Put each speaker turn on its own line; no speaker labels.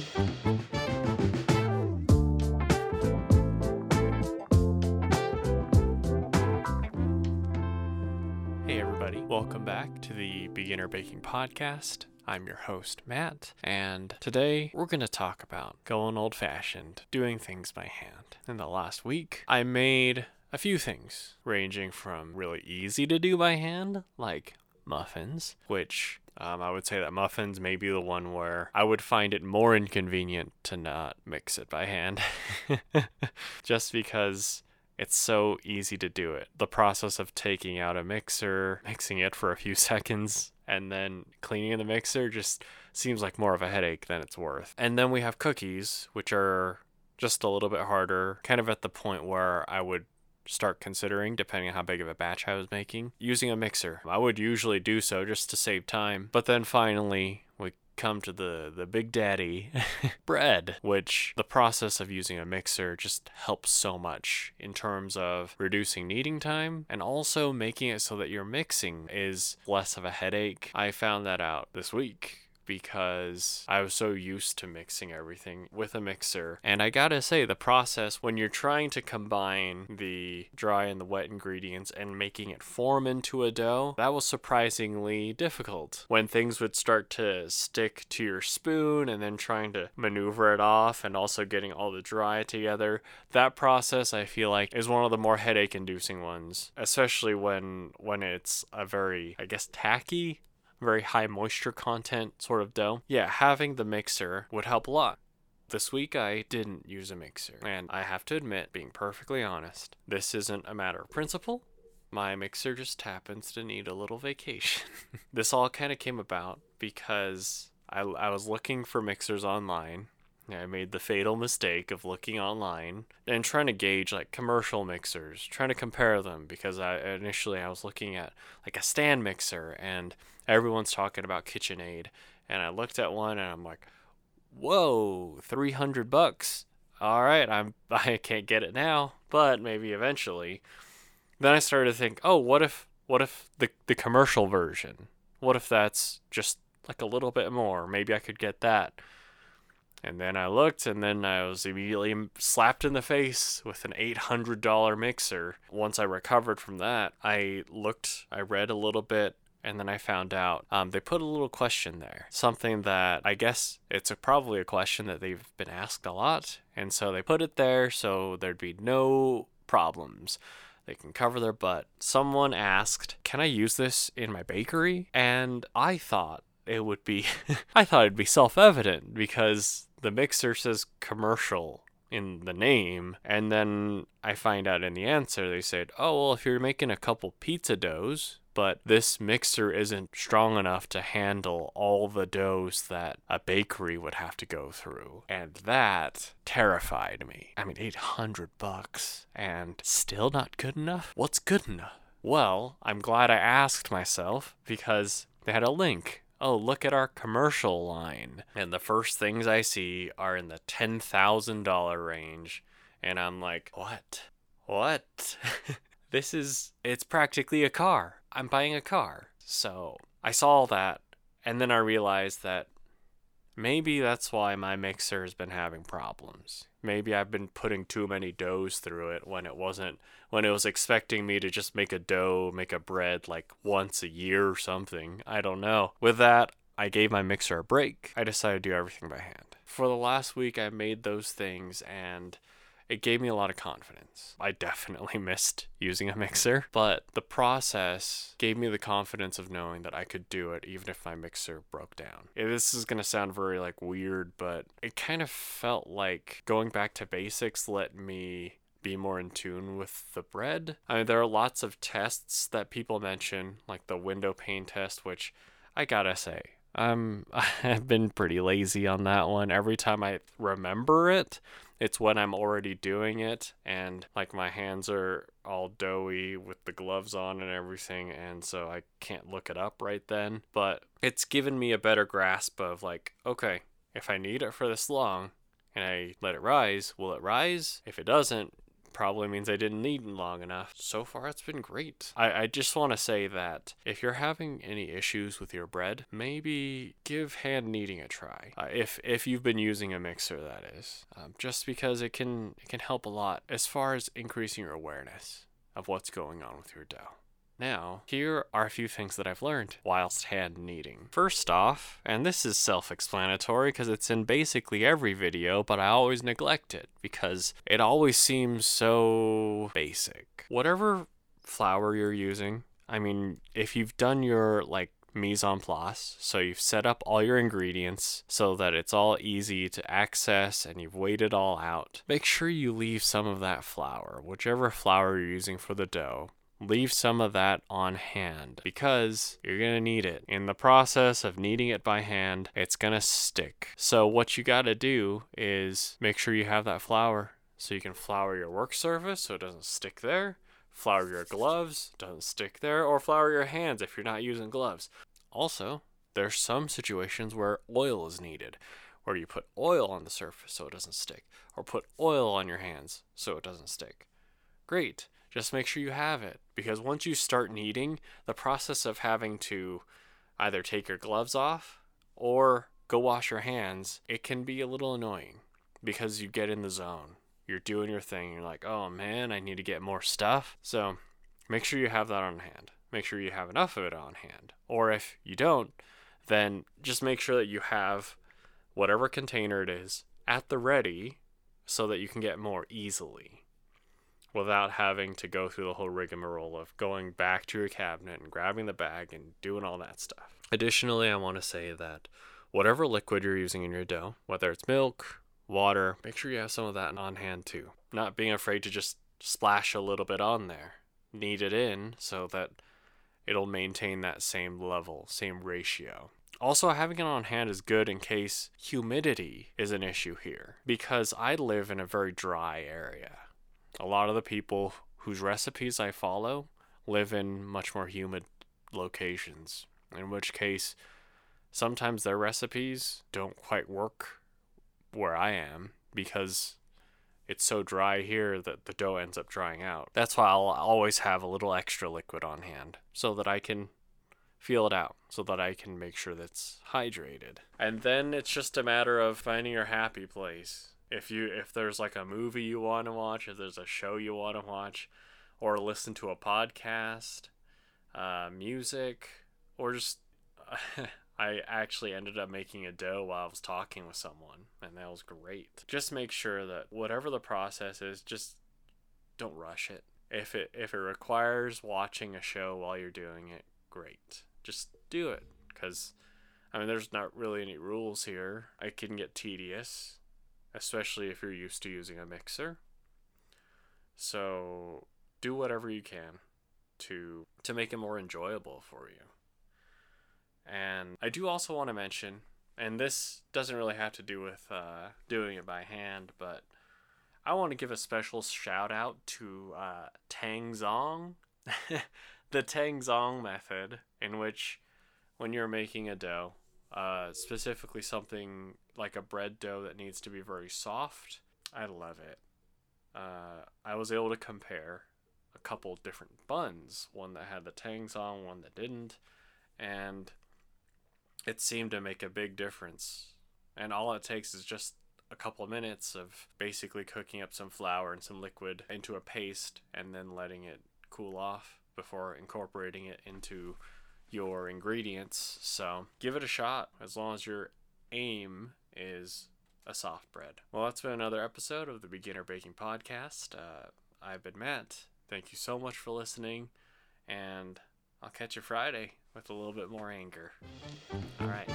Hey, everybody. Welcome back to the Beginner Baking Podcast. I'm your host, Matt, and today we're going to talk about going old fashioned, doing things by hand. In the last week, I made a few things, ranging from really easy to do by hand, like muffins, which um, I would say that muffins may be the one where I would find it more inconvenient to not mix it by hand. Just because it's so easy to do it. The process of taking out a mixer, mixing it for a few seconds, and then cleaning the mixer just seems like more of a headache than it's worth. And then we have cookies, which are just a little bit harder, kind of at the point where I would start considering, depending on how big of a batch I was making, using a mixer. I would usually do so just to save time. But then finally, we come to the the big daddy bread which the process of using a mixer just helps so much in terms of reducing kneading time and also making it so that your mixing is less of a headache i found that out this week because I was so used to mixing everything with a mixer. And I gotta say, the process when you're trying to combine the dry and the wet ingredients and making it form into a dough, that was surprisingly difficult. When things would start to stick to your spoon and then trying to maneuver it off and also getting all the dry together, that process I feel like is one of the more headache inducing ones, especially when when it's a very I guess tacky very high moisture content sort of dough. Yeah, having the mixer would help a lot. This week I didn't use a mixer, and I have to admit, being perfectly honest, this isn't a matter of principle. My mixer just happens to need a little vacation. this all kind of came about because I, I was looking for mixers online I made the fatal mistake of looking online and trying to gauge like commercial mixers, trying to compare them because I initially I was looking at like a stand mixer and everyone's talking about KitchenAid and I looked at one and I'm like, "Whoa, 300 bucks. All right, I'm I can't get it now, but maybe eventually." Then I started to think, "Oh, what if what if the the commercial version? What if that's just like a little bit more? Maybe I could get that." And then I looked, and then I was immediately slapped in the face with an $800 mixer. Once I recovered from that, I looked, I read a little bit, and then I found out um, they put a little question there. Something that I guess it's a, probably a question that they've been asked a lot. And so they put it there so there'd be no problems. They can cover their butt. Someone asked, Can I use this in my bakery? And I thought it would be, I thought it'd be self evident because the mixer says commercial in the name and then i find out in the answer they said oh well if you're making a couple pizza doughs but this mixer isn't strong enough to handle all the doughs that a bakery would have to go through. And that terrified me. I mean 800 bucks and still not good enough? What's good enough? Well i'm glad i asked myself because they had a link oh, look at our commercial line. And the first things I see are in the $10,000 range. And I'm like, what? What? this is, it's practically a car. I'm buying a car. So I saw that. And then I realized that maybe that's why my mixer has been having problems. Maybe I've been putting too many doughs through it when it wasn't when it was expecting me to just make a dough, make a bread like once a year or something. I don't know. With that, I gave my mixer a break. I decided to do everything by hand. For the last week I made those things and it gave me a lot of confidence. I definitely missed using a mixer, but the process gave me the confidence of knowing that I could do it even if my mixer broke down. This is going to sound very like weird, but it kind of felt like going back to basics let me be more in tune with the bread. I mean, there are lots of tests that people mention, like the window pane test, which I gotta say, I'm I've been pretty lazy on that one. Every time I remember it, it's when I'm already doing it and like my hands are all doughy with the gloves on and everything and so I can't look it up right then, but it's given me a better grasp of like, okay, if I knead it for this long and I let it rise, will it rise? If it doesn't, probably means I didn't knead long enough. So far, it's been great. I, I just want to say that if you're having any issues with your bread, maybe give hand kneading a try. Uh, if if you've been using a mixer, that is, um, just because it can it can help a lot as far as increasing your awareness of what's going on with your dough. Now, here are a few things that I've learned whilst hand kneading. First off, and this is self explanatory because it's in basically every video, but I always neglect it because it always seems so basic. Whatever flour you're using, I mean, if you've done your like mise en place. So you've set up all your ingredients so that it's all easy to access and you've weighed it all out. Make sure you leave some of that flour, whichever flour you're using for the dough, leave some of that on hand because you're going to need it. In the process of kneading it by hand, it's going to stick. So, what you got to do is make sure you have that flour so you can flour your work surface so it doesn't stick there. Flour your gloves, doesn't stick there, or flour your hands if you're not using gloves. Also, there's some situations where oil is needed, where you put oil on the surface so it doesn't stick, or put oil on your hands so it doesn't stick. Great just make sure you have it because once you start kneading, the process of having to either take your gloves off or go wash your hands, it can be a little annoying because you get in the zone. You're doing your thing, you're like, oh man, I need to get more stuff. So make sure you have that on hand. Make sure you have enough of it on hand. Or if you don't, then just make sure that you have whatever container it is at the ready so that you can get more easily without having to go through the whole rigmarole of going back to your cabinet and grabbing the bag and doing all that stuff. Additionally, I want to say that whatever liquid you're using in your dough, whether it's milk, water, make sure you have some of that on hand too. Not being afraid to just splash a little bit on there. Knead it in so that it'll maintain that same level, same ratio. Also, having it on hand is good in case humidity is an issue here because I live in a very dry area a lot of the people whose recipes I follow live in much more humid locations, in which case sometimes their recipes don't quite work where I am because it's so dry here that the dough ends up drying out. That's why I'll always have a little extra liquid on hand so that I can feel it out, so that I can make sure that's hydrated. And then it's just a matter of finding your happy place if you if there's like a movie you want to watch, if there's a show you want to watch, or listen to a podcast, uh, music, or just I actually ended up making a dough while I was talking with someone, and that was great. Just make sure that whatever the process is, just don't rush it. If it if it requires watching a show while you're doing it, great. Just do it, because I mean, there's not really any rules here. It can get tedious especially if you're used to using a mixer. So do whatever you can to to make it more enjoyable for you. And I do also want to mention, and this doesn't really have to do with uh, doing it by hand, but I want to give a special shout out to uh, Tangzhong, the Tangzhong method, in which when you're making a dough, uh, specifically something like a bread dough that needs to be very soft. I love it. Uh, I was able to compare a couple different buns, one that had the tangzhong, one that didn't, and it seemed to make a big difference. And all it takes is just a couple of minutes of basically cooking up some flour and some liquid into a paste and then letting it cool off before incorporating it into your ingredients. So give it a shot as long as your aim is a soft bread. Well, that's been another episode of the Beginner Baking Podcast. Uh, I've been Matt. Thank you so much for listening, and I'll catch you Friday with a little bit more anger. All right.